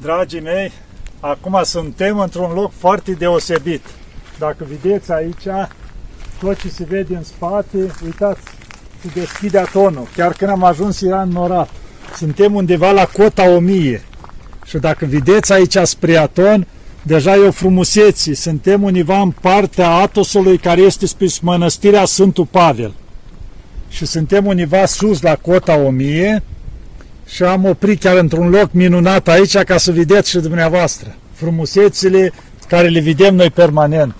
Dragii mei, acum suntem într-un loc foarte deosebit. Dacă vedeți aici, tot ce se vede în spate, uitați, se deschide atonul. Chiar când am ajuns era înnorat. Suntem undeva la cota 1000. Și dacă vedeți aici spre aton, deja e o frumusețe. Suntem undeva în partea Atosului care este spre mănăstirea Sfântul Pavel. Și suntem undeva sus la cota 1000 și am oprit chiar într-un loc minunat aici ca să vedeți și dumneavoastră frumusețile care le vedem noi permanent.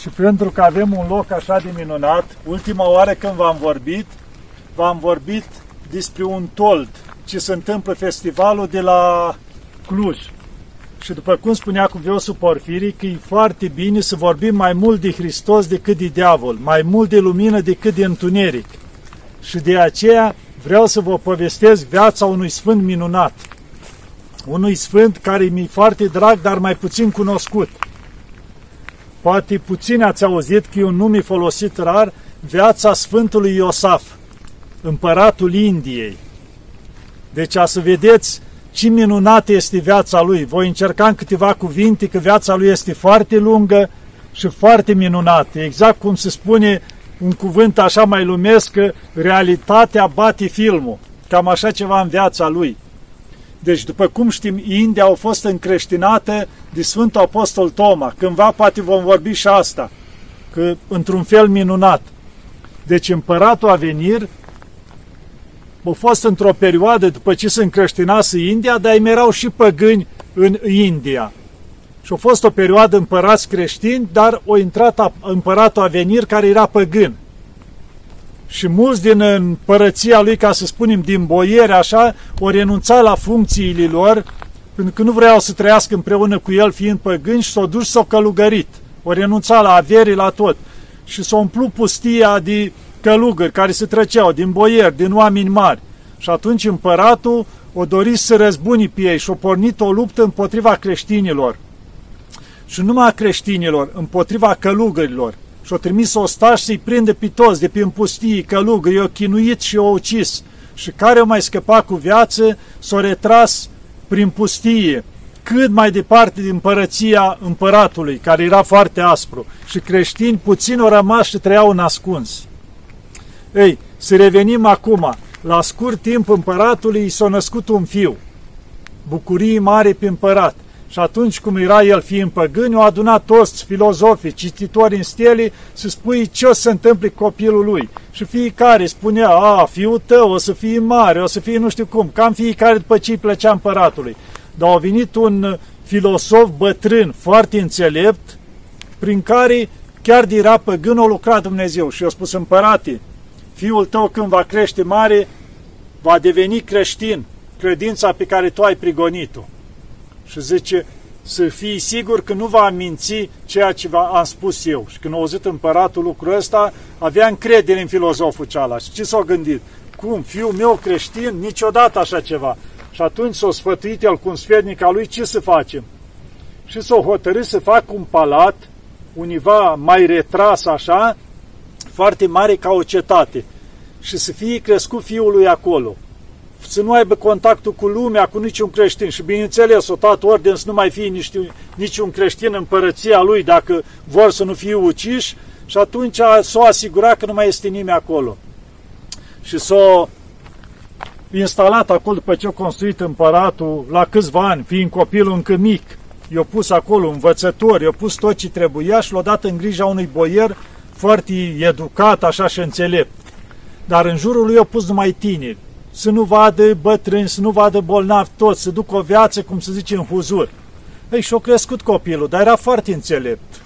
Și pentru că avem un loc așa de minunat, ultima oară când v-am vorbit, v-am vorbit despre un told, ce se întâmplă festivalul de la Cluj. Și după cum spunea cu Viosu Porfirii, că e foarte bine să vorbim mai mult de Hristos decât de diavol, mai mult de lumină decât de întuneric. Și de aceea vreau să vă povestesc viața unui sfânt minunat. Unui sfânt care mi-e foarte drag, dar mai puțin cunoscut. Poate puțin ați auzit că e un nume folosit rar, viața Sfântului Iosaf, împăratul Indiei. Deci, a să vedeți ce minunată este viața lui. Voi încerca în câteva cuvinte că viața lui este foarte lungă și foarte minunată. Exact cum se spune un cuvânt așa mai lumesc că realitatea bate filmul. Cam așa ceva în viața lui. Deci, după cum știm, India au fost încreștinate de Sfântul Apostol Toma. Cândva poate vom vorbi și asta, că într-un fel minunat. Deci împăratul Avenir a fost într-o perioadă după ce se încreștinase India, dar mai erau și păgâni în India. Și a fost o perioadă împărați creștini, dar o intrat împăratul Avenir care era păgân. Și mulți din împărăția lui, ca să spunem, din boiere, așa, o renunța la funcțiile lor, pentru că nu vreau să trăiască împreună cu el fiind păgâni și s-au dus s-au călugărit. O renunța la averi, la tot. Și s-a umplut pustia de călugări care se trăceau, din boieri, din oameni mari. Și atunci împăratul o dorit să răzbuni pe ei și a pornit o luptă împotriva creștinilor. Și numai a creștinilor, împotriva călugărilor. Și a trimis ostași să-i prinde pe toți de pe împustii, călugări, i-au chinuit și i-au ucis. Și care au mai scăpat cu viață, s-au retras prin pustie, cât mai departe din împărăția împăratului, care era foarte aspru. Și creștini puțin au rămas și trăiau în ascuns. Ei, să revenim acum. La scurt timp împăratului s-a născut un fiu. Bucurii mare pe împărat. Și atunci cum era el fiind păgân, au adunat toți filozofii, cititori în stele, să spui ce o să se întâmple copilul lui. Și fiecare spunea, a, fiul tău o să fie mare, o să fie nu știu cum, cam fiecare după ce îi plăcea împăratului. Dar a venit un filosof bătrân, foarte înțelept, prin care chiar de era păgân, o lucra Dumnezeu și i-a spus, împărate, fiul tău când va crește mare, va deveni creștin, credința pe care tu ai prigonit-o. Și zice, să fii sigur că nu va minți ceea ce am spus eu. Și când a auzit împăratul lucrul ăsta, avea încredere în filozoful cealaltă. Și ce s-a gândit? Cum? Fiul meu creștin? Niciodată așa ceva. Și atunci s-a sfătuit el cu un sfetnic al lui ce să facem. Și s-a hotărât să facă un palat, univa mai retras așa, foarte mare ca o cetate și să fie crescut fiul lui acolo. Să nu aibă contactul cu lumea, cu niciun creștin. Și bineînțeles, o tot orden să nu mai fie nici, niciun creștin în părăția lui dacă vor să nu fie uciși și atunci s-o asigura că nu mai este nimeni acolo. Și s-o instalat acolo după ce a construit împăratul la câțiva ani, fiind copilul încă mic. I-a pus acolo învățători, i-a pus tot ce trebuia și l-a dat în grija unui boier foarte educat, așa și înțelept. Dar în jurul lui au pus numai tineri, să nu vadă bătrâni, să nu vadă bolnavi toți, să ducă o viață, cum se zice, în huzur. Ei, și-a crescut copilul, dar era foarte înțelept.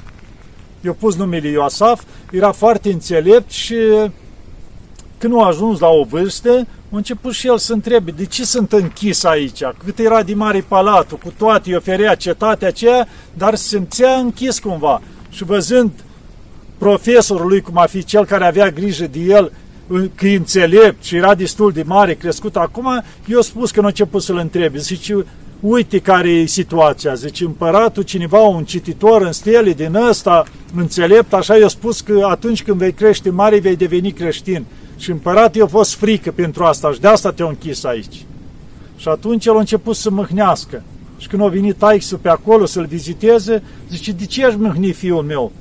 I-a pus numele Iosaf, era foarte înțelept și când a ajuns la o vârstă, a început și el să întrebe, de ce sunt închis aici? Cât era de mare palatul, cu toate îi oferea cetatea aceea, dar se simțea închis cumva. Și văzând profesorul lui, cum a fi cel care avea grijă de el, că e înțelept și era destul de mare, crescut acum, eu spus că nu a început să-l întrebe. Zice, uite care e situația. Zice, împăratul, cineva, un cititor în stele din ăsta, înțelept, așa i-a spus că atunci când vei crește mare, vei deveni creștin. Și împăratul i-a fost frică pentru asta și de asta te-a închis aici. Și atunci el a început să mâhnească. Și când a venit taixul pe acolo să-l viziteze, zice, de ce aș mâhni fiul meu?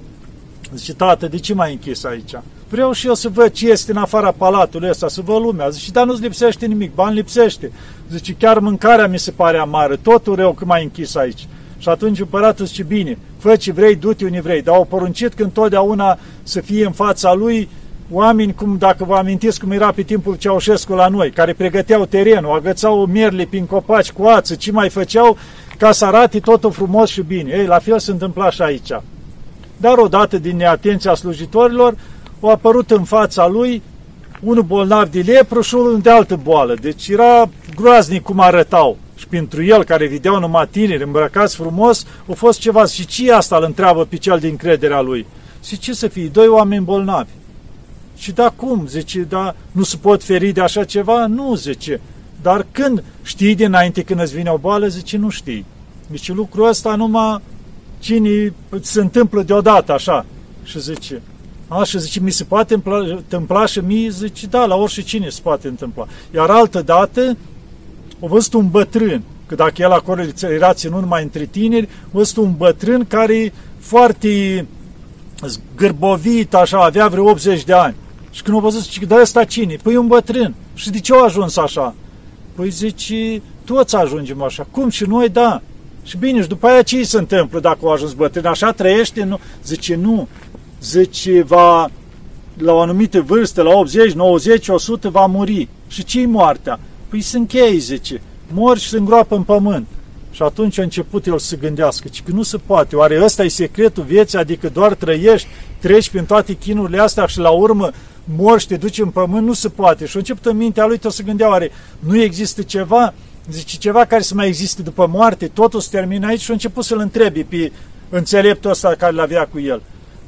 Zice, tată, de ce m-ai închis aici? Vreau și eu să văd ce este în afara palatului ăsta, să văd lumea. Zice, dar nu-ți lipsește nimic, bani lipsește. Zice, chiar mâncarea mi se pare amară, totul rău că m-ai închis aici. Și atunci împăratul zice, bine, fă ce vrei, du-te unde vrei. Dar au poruncit când totdeauna să fie în fața lui oameni, cum dacă vă amintiți cum era pe timpul Ceaușescu la noi, care pregăteau terenul, agățau mierle prin copaci cu ață, ce mai făceau ca să arate totul frumos și bine. Ei, la fel se întâmpla și aici. Dar odată din neatenția slujitorilor, au apărut în fața lui unul bolnav de lepră și unul de altă boală. Deci era groaznic cum arătau. Și pentru el, care vedeau numai tineri îmbrăcați frumos, a fost ceva. Și ce asta îl întreabă pe cel din crederea lui? Și ce să fie? Doi oameni bolnavi. Și da cum? Zice, da, nu se pot feri de așa ceva? Nu, zice. Dar când știi dinainte când îți vine o boală? Zice, nu știi. Deci lucrul ăsta numai cine se întâmplă deodată așa. Și zice, a, și zice, mi se poate întâmpla și mie? Zice, da, la orice cine se poate întâmpla. Iar altă dată, o văzut un bătrân, că dacă el acolo era ținut numai între tineri, a văzut un bătrân care foarte zgârbovit, așa, avea vreo 80 de ani. Și când a văzut, zice, da, ăsta cine? Păi un bătrân. Și de ce a ajuns așa? Păi zice, toți ajungem așa. Cum? Și noi, da. Și bine, și după aia ce se întâmplă dacă a ajuns bătrân? Așa trăiește? Nu. Zice, nu. Zice, va, la o anumită vârstă, la 80, 90, 100, va muri. Și ce-i moartea? Păi se încheie, zice. Mori și se îngroapă în pământ. Și atunci a început el să gândească, că nu se poate, oare ăsta e secretul vieții, adică doar trăiești, treci prin toate chinurile astea și la urmă morți și te duci în pământ, nu se poate. Și a început în mintea lui tot să gândea, oare nu există ceva, zice, ceva care să mai existe după moarte, totul se termină aici și a început să-l întrebi pe înțeleptul ăsta care l-avea cu el.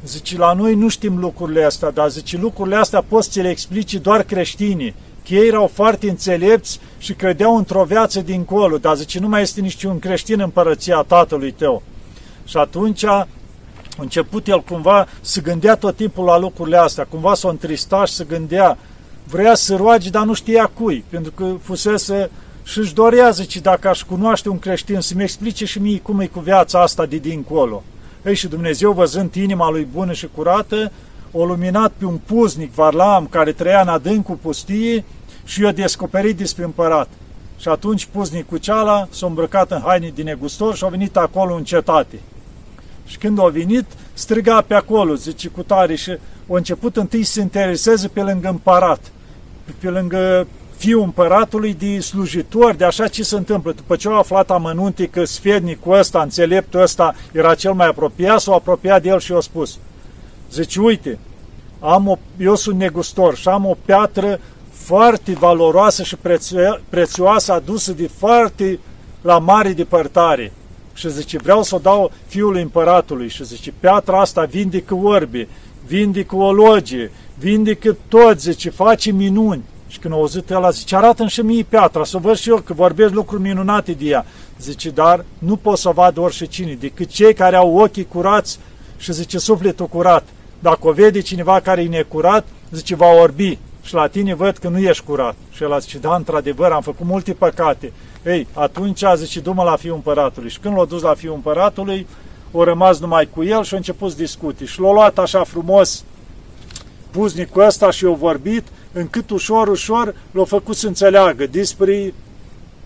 Zice, la noi nu știm lucrurile astea, dar zice, lucrurile astea poți să le explici doar creștinii că ei erau foarte înțelepți și credeau într-o viață dincolo, dar zice, nu mai este niciun creștin în împărăția tatălui tău. Și atunci a început el cumva să gândea tot timpul la lucrurile astea, cumva s-o întrista și să gândea, vrea să roage, dar nu știa cui, pentru că fusese și își dorea, zice, dacă aș cunoaște un creștin, să-mi explice și mie cum e cu viața asta de dincolo. Ei, și Dumnezeu, văzând inima lui bună și curată, o luminat pe un puznic Varlam care trăia în adâncul pustiei și i-a descoperit despre împărat. Și atunci puznicul ceala s-a îmbrăcat în haine din negustor și a venit acolo în cetate. Și când a venit, striga pe acolo, zice cu tare și a început întâi să se intereseze pe lângă împărat, pe lângă fiul împăratului de slujitor, de așa ce se întâmplă. După ce au aflat amănunte că sfednicul ăsta, înțeleptul ăsta, era cel mai apropiat, s-au apropiat de el și i-a spus, zice, uite, am o, eu sunt negustor și am o piatră foarte valoroasă și prețioasă adusă de foarte la mare depărtare. Și zice, vreau să o dau fiului împăratului. Și zice, piatra asta vindecă orbi, vindecă ologie, vindecă tot, zice, face minuni. Și când a auzit el, zice, arată și mie piatra, să văd și eu că vorbesc lucruri minunate de ea. Zice, dar nu pot să vad orice cine, decât cei care au ochii curați și zice, sufletul curat. Dacă o vede cineva care e necurat, zice, va orbi. Și la tine văd că nu ești curat. Și el a zice, da, într-adevăr, am făcut multe păcate. Ei, atunci a zice, du-mă la fiul împăratului. Și când l-a dus la fiul împăratului, o rămas numai cu el și a început să discute. Și l-a luat așa frumos puznicul ăsta și i-a vorbit, încât ușor, ușor l-a făcut să înțeleagă despre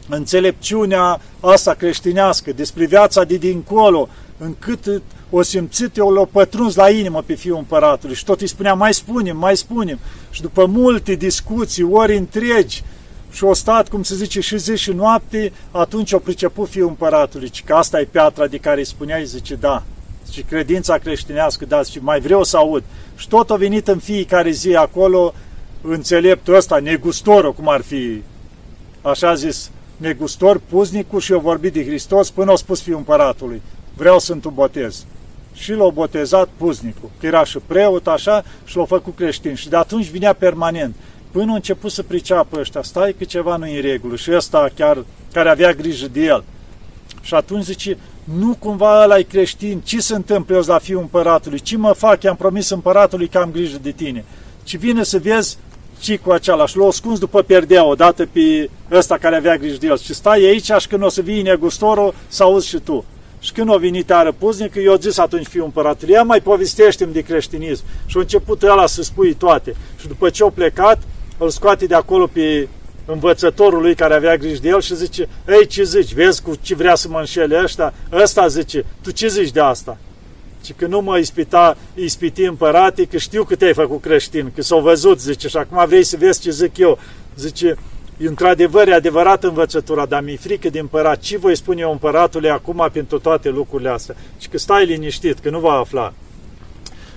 înțelepciunea asta creștinească, despre viața de dincolo, încât o simțit, eu l-o pătruns la inimă pe fiul împăratului și tot îi spunea, mai spunem, mai spunem. Și după multe discuții, ori întregi, și o stat, cum se zice, și zi și noapte, atunci o priceput fiul împăratului, că asta e piatra de care îi spuneai, zice, da. Și credința creștinească, da, și mai vreau să aud. Și tot a venit în fiecare zi acolo înțeleptul ăsta, negustorul, cum ar fi, așa zis, negustor, puznicul și o vorbit de Hristos până a spus fiul împăratului, vreau să tu botez. Și l-a botezat puznicul, că era și preot așa și l-a făcut creștin. Și de atunci vinea permanent. Până a început să priceapă ăștia, stai că ceva nu e în regulă. Și ăsta chiar, care avea grijă de el. Și atunci zice, nu cumva ăla e creștin, ce se întâmplă eu la fiul împăratului, ce mă fac, i-am promis împăratului că am grijă de tine. Ci vine să vezi cicul acela și l-a ascuns după perdea odată pe ăsta care avea grijă de el. Și stai aici și când o să vii negustorul, să auzi și tu. Și când a venit ară puznică, eu zis atunci fiul împăratului, ia mai povestește de creștinism. Și a început ăla să spui toate. Și după ce a plecat, îl scoate de acolo pe învățătorul lui care avea grijă de el și zice, ei, ce zici, vezi cu ce vrea să mă înșele ăștia? Ăsta zice, tu ce zici de asta? Și că nu mă ispita, ispiti împărate, că știu că te-ai făcut creștin, că s-au văzut, zice, și acum vrei să vezi ce zic eu. Zice, într-adevăr, e adevărat învățătura, dar mi-e frică de împărat. Ce voi spune eu împăratului acum pentru toate lucrurile astea? Și că stai liniștit, că nu va afla.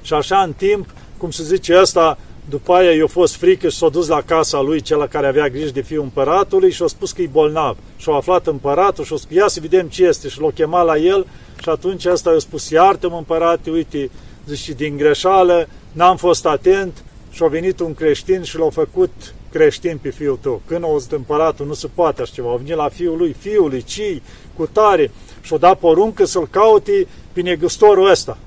Și așa, în timp, cum se zice asta, după aia i-a fost frică și s-a dus la casa lui, cel care avea grijă de fiul împăratului și a spus că e bolnav. Și a aflat împăratul și a spus, ia să vedem ce este. Și l-a chemat la el și atunci asta i-a spus, iartă-mă împărate, uite, zice, din greșeală, n-am fost atent și a venit un creștin și l-a făcut creștin pe fiul tău. Când o zis împăratul, nu se poate așa ceva. A venit la fiul lui, fiul lui, cii, cu tare, și-a dat poruncă să-l caute pe negustorul ăsta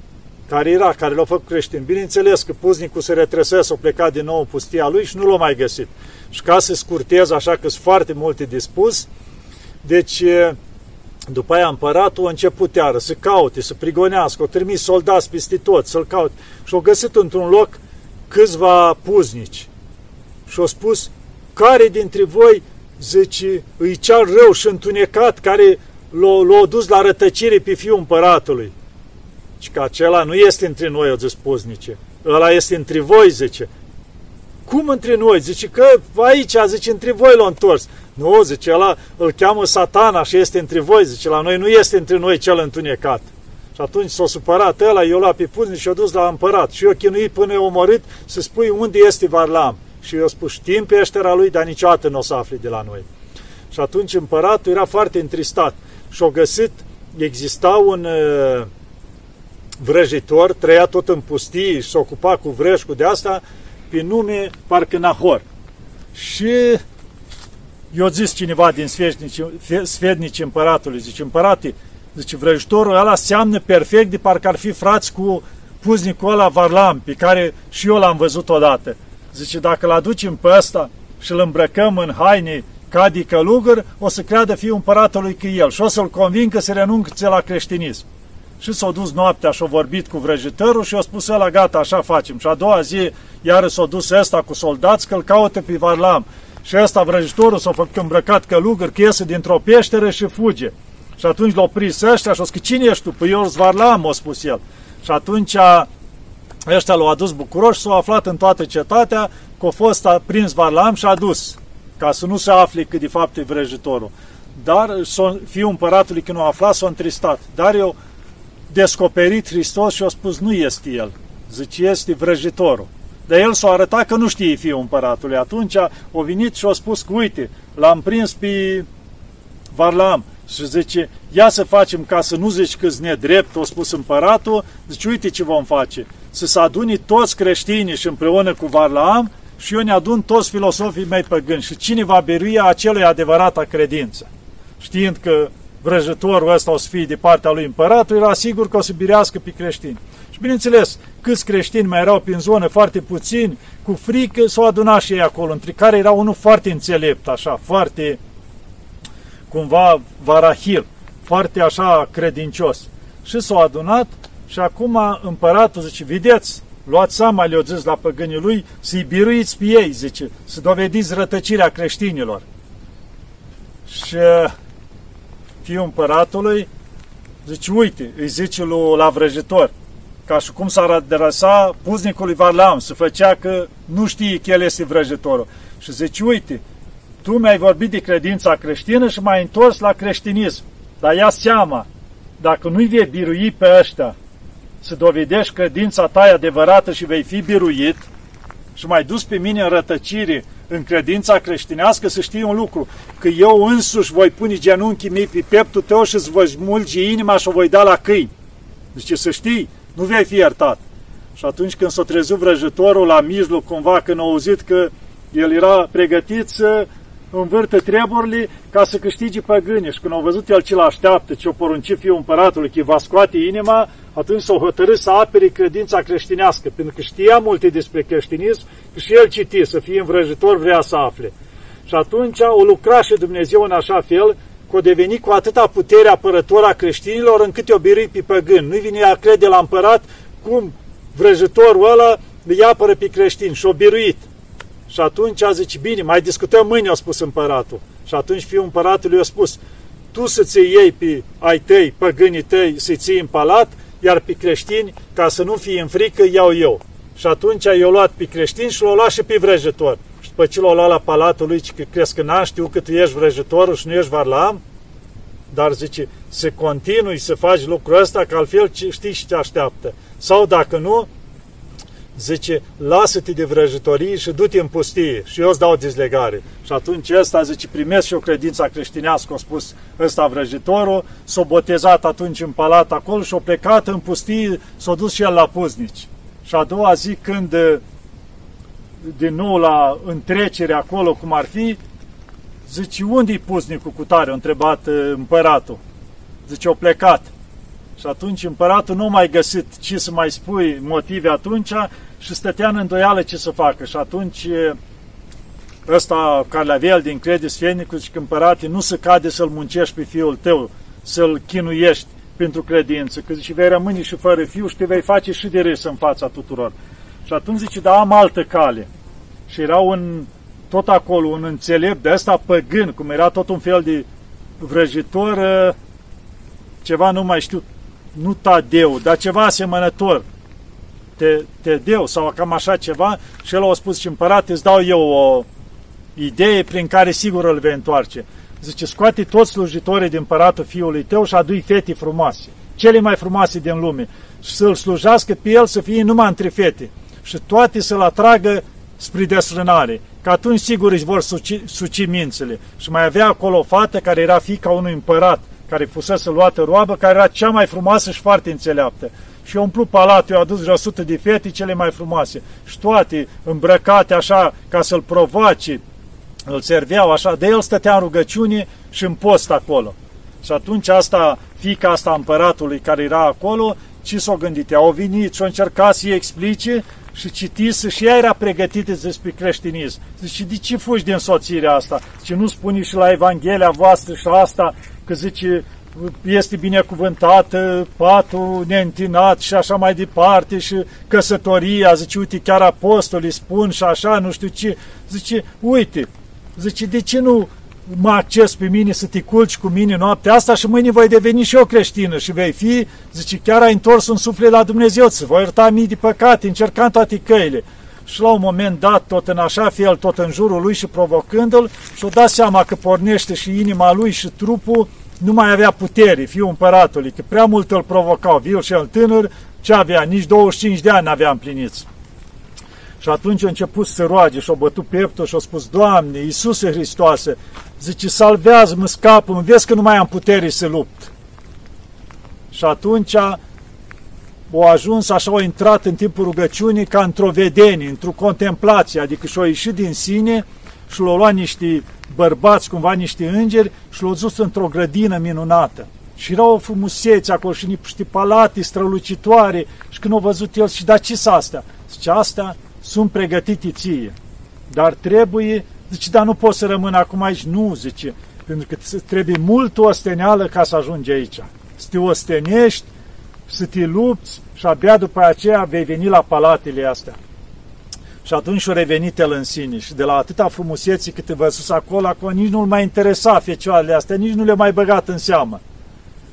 care era, care l-a făcut creștin. Bineînțeles că puznicul se retrăsea, s-a plecat din nou în pustia lui și nu l-a mai găsit. Și ca să scurtez, așa că sunt foarte multe dispus, deci după aia împăratul a început iară să caute, să prigonească, au trimis soldați peste tot, să-l caute. Și au găsit într-un loc câțiva puznici. Și au spus, care dintre voi, zice, îi cel rău și întunecat, care l-a dus la rătăcire pe fiul împăratului? Și că acela nu este între noi, o zis poznice. Ăla este între voi, zice. Cum între noi? Zice că aici, zice, între voi l-a întors. Nu, zice, ăla îl cheamă satana și este între voi, zice, la noi nu este între noi cel întunecat. Și atunci s-a supărat ăla, eu l-a pe puznic și a dus la împărat. Și eu chinuit până i-a omorât să spui unde este Varlam. Și eu spus, știm pe ăștera lui, dar niciodată nu o să afli de la noi. Și atunci împăratul era foarte întristat și-a găsit, exista un, uh, vrăjitor, trăia tot în pustii și se ocupa cu vrăjcul de asta, pe nume parcă Nahor. Și eu zis cineva din sfednici, sfednici împăratului, zice, împărate, zice, vrăjitorul ăla seamnă perfect de parcă ar fi frați cu puznicul ăla Varlam, pe care și eu l-am văzut odată. Zice, dacă îl aducem pe ăsta și îl îmbrăcăm în haine ca de călugăr, o să creadă fiul împăratului că el și o să-l convingă să renunțe la creștinism. Și s-a dus noaptea și a vorbit cu vrăjitorul și a spus la gata, așa facem. Și a doua zi, iară s-a dus ăsta cu soldați că îl caută pe Varlam. Și ăsta vrăjitorul s-a făcut îmbrăcat călugăr, că iese dintr-o peșteră și fuge. Și atunci l-au prins ăștia și a spus, cine ești tu? Păi eu Varlam, a spus el. Și atunci ăștia l-au adus bucuroși și s-au aflat în toată cetatea că a fost prins Varlam și a dus, ca să nu se afle că de fapt e vrăjitorul. Dar fiul împăratului când a aflat s-a întristat. Dar eu descoperit Hristos și a spus, nu este El, zice, este vrăjitorul. Dar el s-a arătat că nu știe fiul împăratului. Atunci a venit și a spus că, uite, l-am prins pe Varlam. Și zice, ia să facem ca să nu zici că nedrept, a spus împăratul, zice, uite ce vom face, să se aduni toți creștinii și împreună cu Varlam și eu ne adun toți filosofii mei păgâni. Și cine va birui acelui adevărata credință, știind că vrăjătorul ăsta o să fie de partea lui împăratul, era sigur că o să birească pe creștini. Și bineînțeles, câți creștini mai erau prin zonă, foarte puțini, cu frică, s-au adunat și ei acolo, între care era unul foarte înțelept, așa, foarte, cumva, varahil, foarte așa credincios. Și s-au adunat și acum împăratul zice, vedeți, luați seama, le-o zis la păgânii lui, să-i biruiți pe ei, zice, să dovediți rătăcirea creștinilor. Și fiul împăratului, zice, uite, îi zice lui la vrăjitor, ca și cum s-ar adresa puznicului Varlam, să făcea că nu știe că el este vrăjitorul. Și zice, uite, tu mi-ai vorbit de credința creștină și m-ai întors la creștinism. Dar ia seama, dacă nu-i vei birui pe ăștia, să dovedești credința ta adevărată și vei fi biruit, și mai dus pe mine în rătăcire, în credința creștinească, să știi un lucru, că eu însuși voi pune genunchii mei pe pieptul tău și îți voi smulge inima și o voi da la câini. Deci să știi, nu vei fi iertat. Și atunci când s-a trezit vrăjitorul la mijloc, cumva când a auzit că el era pregătit să învârte treburile ca să câștige păgâni. Și când au văzut el ce l-așteaptă, ce o porunci fiul împăratului, că va scoate inima, atunci s-au hotărât să apere credința creștinească, pentru că știa multe despre creștinism, că și el citi, să fie învrăjitor, vrea să afle. Și atunci o lucra și Dumnezeu în așa fel că o deveni cu atâta putere apărător a creștinilor încât i-o birui pe păgân. Nu-i vine a crede la împărat cum vrăjitorul ăla îi apără pe creștini și o biruit. Și atunci a zis, bine, mai discutăm mâine, a spus împăratul. Și atunci fiul împăratului a spus, tu să-ți iei pe ai tăi, păgânii tăi, să-i ții în palat, iar pe creștini, ca să nu fie în frică, iau eu. Și atunci i-a luat pe creștini și l-a luat și pe vrăjitor. Și după ce l-a luat la palatul lui, că crezi că n știu că tu ești vrăjitorul și nu ești varlam, dar zice, să continui să faci lucrul ăsta, că altfel știi și te așteaptă. Sau dacă nu, zice, lasă-te de vrăjitorii și du-te în pustie și eu îți dau dezlegare. Și atunci ăsta, zice, primesc și o credința creștinească, a spus ăsta vrăjitorul, s-a botezat atunci în palat acolo și a plecat în pustie, s-a dus și el la puznici. Și a doua zi când din nou la întrecere acolo, cum ar fi, zice, unde-i puznicul cu tare? A întrebat împăratul. Zice, o plecat. Și atunci împăratul nu mai găsit ce să mai spui motive atunci și stătea în îndoială ce să facă. Și atunci ăsta Carlavel din Credis Fenicul și că împărate nu se cade să-l muncești pe fiul tău, să-l chinuiești pentru credință, că zice, vei rămâne și fără fiu și te vei face și de râs în fața tuturor. Și atunci zice, da, am altă cale. Și era un, tot acolo un înțelept de ăsta păgân, cum era tot un fel de vrăjitor, ceva nu mai știu, nu Tadeu, dar ceva asemănător, te, Tedeu sau cam așa ceva, și el a spus și împărate, îți dau eu o idee prin care sigur îl vei întoarce. Zice, scoate toți slujitorii din împăratul fiului tău și adui fete frumoase, cele mai frumoase din lume, și să-l slujească pe el să fie numai între fete și toate să-l atragă spre desfrânare, că atunci sigur își vor suci, suci mințele. Și mai avea acolo o fată care era fica unui împărat, care fusese luată roabă, care era cea mai frumoasă și foarte înțeleaptă. Și eu umplu palatul, eu adus vreo sută de fete cele mai frumoase. Și toate îmbrăcate așa ca să-l provoace, îl serveau așa, de el stătea în rugăciune și în post acolo. Și atunci asta, fica asta împăratului care era acolo, ce s-o gândit? Au venit și au încercat să-i explice și citise și ea era pregătită despre creștinism. Zice, de ce fugi din soțirea asta? Ce nu spune și la Evanghelia voastră și asta, că zice, este binecuvântată, patul neîntinat și așa mai departe și căsătoria, zice, uite, chiar apostolii spun și așa, nu știu ce. Zice, uite, zice, de ce nu mă acces pe mine să te culci cu mine noaptea asta și mâine voi deveni și eu creștină și vei fi, zice, chiar ai întors un suflet la Dumnezeu, să voi ierta mii de păcate, încercând toate căile. Și la un moment dat, tot în așa fel, tot în jurul lui și provocându-l, și-o dat seama că pornește și inima lui și trupul nu mai avea putere, fiul împăratului, că prea mult îl provocau, viu și el tânăr, ce avea, nici 25 de ani n-avea împliniți. Și atunci a început să roage și a bătut pieptul și a spus, Doamne, Iisuse Hristoase, zice, salvează-mă, scapă-mă, vezi că nu mai am putere să lupt. Și atunci o ajuns, așa, o intrat în timpul rugăciunii ca într-o vedenie, într-o contemplație, adică și-o ieșit din sine și l-au luat niște bărbați, cumva niște îngeri și l-au dus într-o grădină minunată. Și era o frumusețe acolo și niște palate strălucitoare și când au văzut el și da ce astea? Zice, astea sunt pregătite ție, dar trebuie, zice, dar nu poți să rămân acum aici. Nu, zice, pentru că trebuie mult osteneală ca să ajungi aici. Să te ostenești, să te lupți și abia după aceea vei veni la palatele astea. Și atunci a revenit el în sine și de la atâta frumusețe cât văzus acolo, acolo nici nu-l mai interesa fecioarele astea, nici nu le mai băgat în seamă.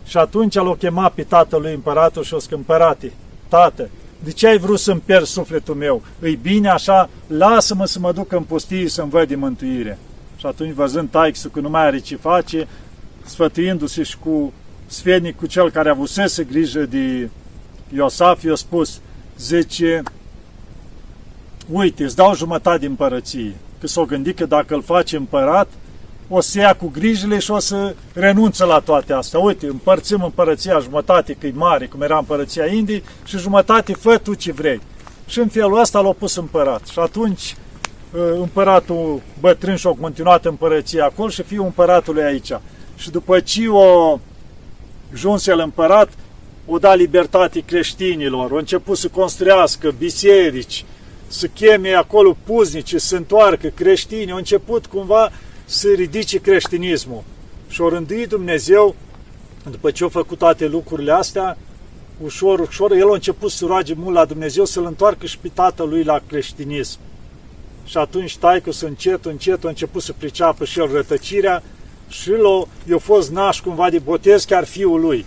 Și atunci l-a chemat pe tatălui împăratul și o scâmpărate, tată, de ce ai vrut să-mi pierd sufletul meu? Îi bine așa, lasă-mă să mă duc în pustie să-mi văd de mântuire. Și atunci, văzând taixul că nu mai are ce face, sfătuindu-se și cu sfednic, cu cel care avusese grijă de Iosaf, i-a spus, zice, uite, îți dau jumătate din împărăție. Că s-o gândit că dacă îl face împărat, o să ia cu grijile și o să renunță la toate astea. Uite, împărțim împărăția jumătate, că e mare, cum era împărăția Indiei, și jumătate fă tu ce vrei. Și în felul ăsta l-a pus împărat. Și atunci împăratul bătrân și-a continuat împărăția acolo și fiul împăratului aici. Și după ce o ajuns el împărat, o da libertate creștinilor, au început să construiască biserici, să cheme acolo puznici, să întoarcă creștini, au început cumva să ridice creștinismul. Și o rânduit Dumnezeu, după ce au făcut toate lucrurile astea, ușor, ușor, el a început să roage mult la Dumnezeu să-l întoarcă și pe tatălui la creștinism. Și atunci taică să încet, încet a început să priceapă și el rătăcirea și l-a, i-a fost naș cumva de botez chiar fiul lui.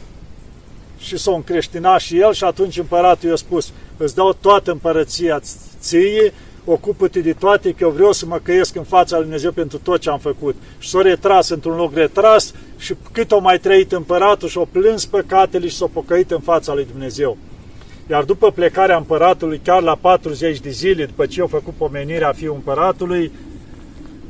Și s-a încreștinat și el și atunci împăratul i-a spus, îți dau toată împărăția ție, ocupă-te de toate, că eu vreau să mă căiesc în fața lui Dumnezeu pentru tot ce am făcut. Și s-a retras într-un loc retras și cât o mai trăit împăratul și-a plâns păcatele și s-a pocăit în fața lui Dumnezeu. Iar după plecarea împăratului, chiar la 40 de zile, după ce au făcut pomenirea fiul împăratului,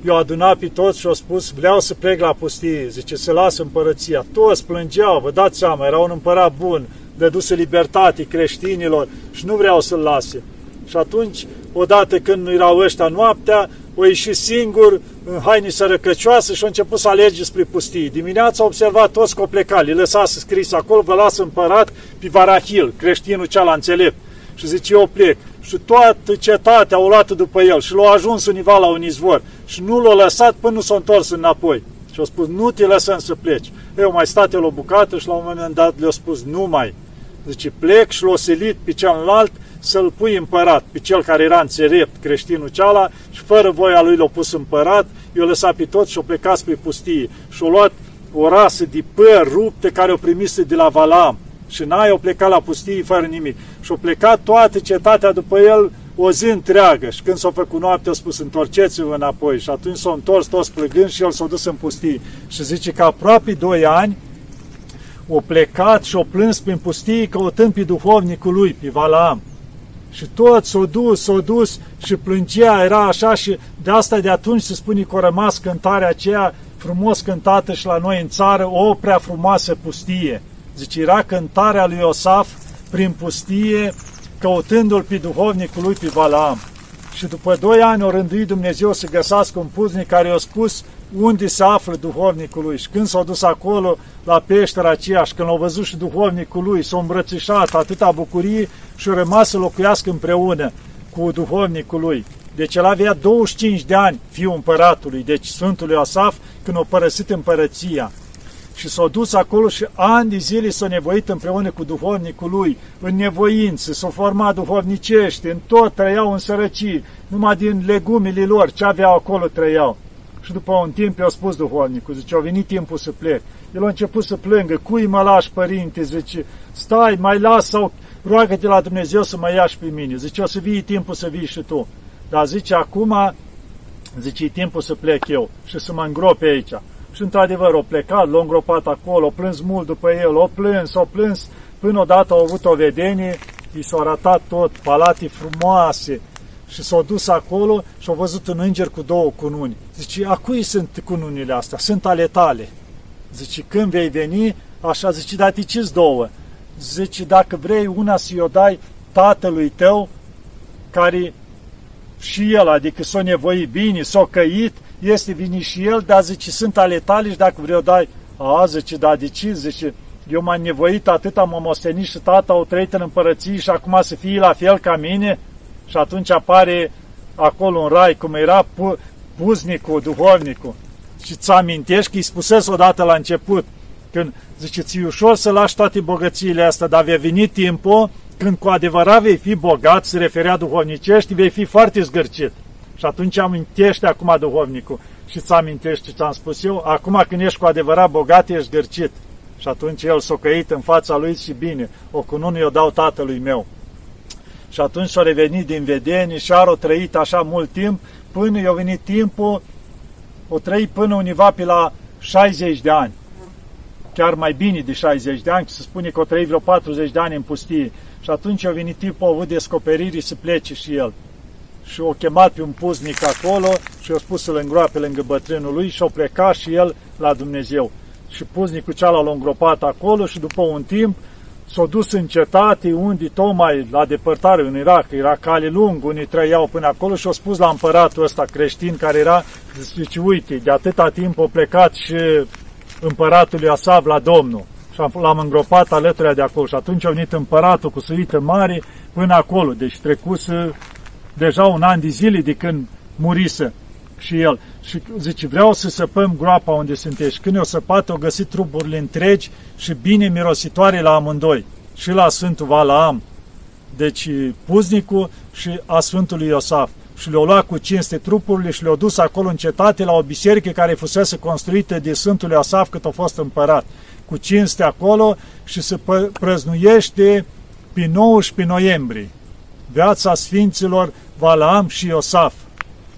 i-au adunat pe toți și au spus, vreau să plec la pustie, zice, să lasă împărăția. Toți plângeau, vă dați seama, era un împărat bun, dăduse libertate creștinilor și nu vreau să-l lase. Și atunci, odată când nu erau ăștia noaptea, o ieși singur în haine sărăcăcioase și a început să alerge spre pustii. Dimineața a observat toți că o pleca, le lăsase scris acolo, vă las împărat pe Varahil, creștinul cel înțelept. Și zice, eu plec. Și toată cetatea au luat după el și l-au ajuns univa la un izvor. Și nu l-a lăsat până nu s-a întors înapoi. Și a spus, nu te lăsăm să pleci. Eu mai stat el o bucată și la un moment dat le-a spus, nu mai. Zice, plec și l-a selit pe celălalt să-l pui împărat, pe cel care era înțelept, creștinul ceala, și fără voia lui l-a pus împărat, i-a lăsat pe toți și a plecat spre pustie. Și a luat o rasă de păr rupte care o primise de la Valam. Și n-ai o plecat la pustie fără nimic. Și a plecat toată cetatea după el o zi întreagă. Și când s-a făcut noapte, a spus, întorceți-vă înapoi. Și atunci s-a întors toți plăgând și el s-a dus în pustie. Și zice că aproape doi ani, o plecat și o plâns prin pustie căutând pe duhovnicul lui, pe Valaam. Și tot s-a dus, s-a dus și plângea, era așa și de asta de atunci se spune că a rămas cântarea aceea frumos cântată și la noi în țară, o prea frumoasă pustie. Zice, era cântarea lui Iosaf prin pustie, căutându-l pe duhovnicul lui pe Balaam. Și după doi ani o rânduit Dumnezeu să găsească un puznic care i-a spus unde se află duhovnicul lui. Și când s-a dus acolo, la peștera aceea, și când l-a văzut și duhovnicul lui, s-a îmbrățișat atâta bucurie și a rămas să locuiască împreună cu duhovnicul lui. Deci el avea 25 de ani, fiul împăratului, deci Sfântul Asaf, când a părăsit împărăția. Și s-a dus acolo și ani de zile s-a nevoit împreună cu duhovnicul lui, în nevoință, s-a format duhovnicește, în tot trăiau în sărăcii, numai din legumile lor, ce aveau acolo trăiau. Și după un timp i-a spus duhovnicul, zice, a venit timpul să plec. El a început să plângă, cui mă lași, părinte? Zice, stai, mai las sau roagă-te la Dumnezeu să mă iași pe mine. Zice, o să vii timpul să vii și tu. Dar zice, acum, zice, e timpul să plec eu și să mă îngrope aici. Și într-adevăr, o plecat, l-a îngropat acolo, o plâns mult după el, o plâns, o plâns, până odată au avut o vedenie, i s-a arătat tot, palate frumoase, și s-au dus acolo și au văzut un înger cu două cununi. Zice, a cui sunt cununile astea? Sunt ale tale. Zice, când vei veni, așa zice, dar ce două? Zice, dacă vrei una să-i o dai tatălui tău, care și el, adică s-o nevoi bine, s-o căit, este vini și el, dar zice, sunt ale tale și dacă vrei o dai, a, zice, da, de ce? Zice, eu m-am nevoit atât, am momostenit și tata au trăit în împărăție și acum să fie la fel ca mine? Și atunci apare acolo în rai, cum era pu- puznicul, duhovnicul. Și ți amintești că îi spusesc odată la început, când zice, ți ușor să lași toate bogățiile astea, dar vei veni timpul când cu adevărat vei fi bogat, se referea duhovnicești, vei fi foarte zgârcit. Și atunci amintește acum duhovnicul și ți amintește ce am spus eu, acum când ești cu adevărat bogat, ești zgârcit. Și atunci el s-a căit în fața lui și bine, o cunună eu dau tatălui meu. Și atunci s-a revenit din vedenie și a trăit așa mult timp, până i-a venit timpul, o trăit până univa pe la 60 de ani. Chiar mai bine de 60 de ani, se spune că o trăit vreo 40 de ani în pustie. Și atunci a venit timpul, a avut descoperiri să plece și el. Și o chemat pe un puznic acolo și a spus să-l îngroape lângă bătrânul lui și a plecat și el la Dumnezeu. Și puznicul cealaltă l-a îngropat acolo și după un timp s-au dus în cetate, unde tocmai la depărtare în Irak, era cale lung, unii trăiau până acolo și au spus la împăratul ăsta creștin care era, zice, uite, de atâta timp a plecat și împăratul lui Asav la Domnul și l-am îngropat alături de acolo. Și atunci a venit împăratul cu suită mare până acolo, deci trecuse deja un an de zile de când murise și el. Și zice, vreau să săpăm groapa unde sunteți. Când eu săpat, au găsit trupurile întregi și bine mirositoare la amândoi. Și la Sfântul Valaam, deci puznicul și a Sfântului Iosaf. Și le-au luat cu cinste trupurile și le-au dus acolo în cetate la o biserică care fusese construită de Sfântul Iosaf cât a fost împărat. Cu cinste acolo și se prăznuiește pe 19 noiembrie. Viața Sfinților Valaam și Iosaf.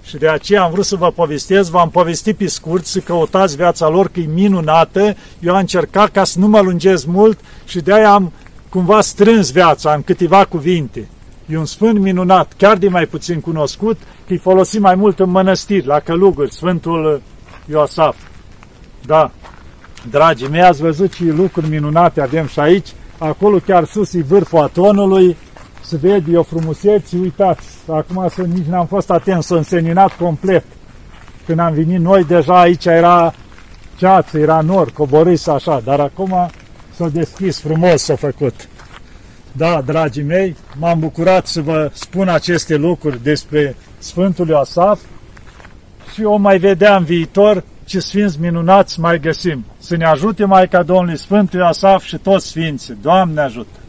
Și de aceea am vrut să vă povestesc, v-am povestit pe scurt, să căutați viața lor, că e minunată. Eu am încercat ca să nu mă lungez mult și de aia am cumva strâns viața în câteva cuvinte. E un sfânt minunat, chiar de mai puțin cunoscut, că îi folosim mai mult în mănăstiri, la călugări, Sfântul Iosaf. Da, dragii mei, ați văzut ce lucruri minunate avem și aici, acolo chiar sus e vârful atonului, se vede o frumusețe, uitați, acum să nici n-am fost atent, s-a înseninat complet. Când am venit noi, deja aici era ceață, era nor, coborâs așa, dar acum s-a deschis frumos, s-a făcut. Da, dragii mei, m-am bucurat să vă spun aceste lucruri despre Sfântul Iosaf și o mai vedea în viitor ce sfinți minunați mai găsim. Să ne ajute Maica Domnului Sfântul Iosaf și toți sfinții. Doamne ajută!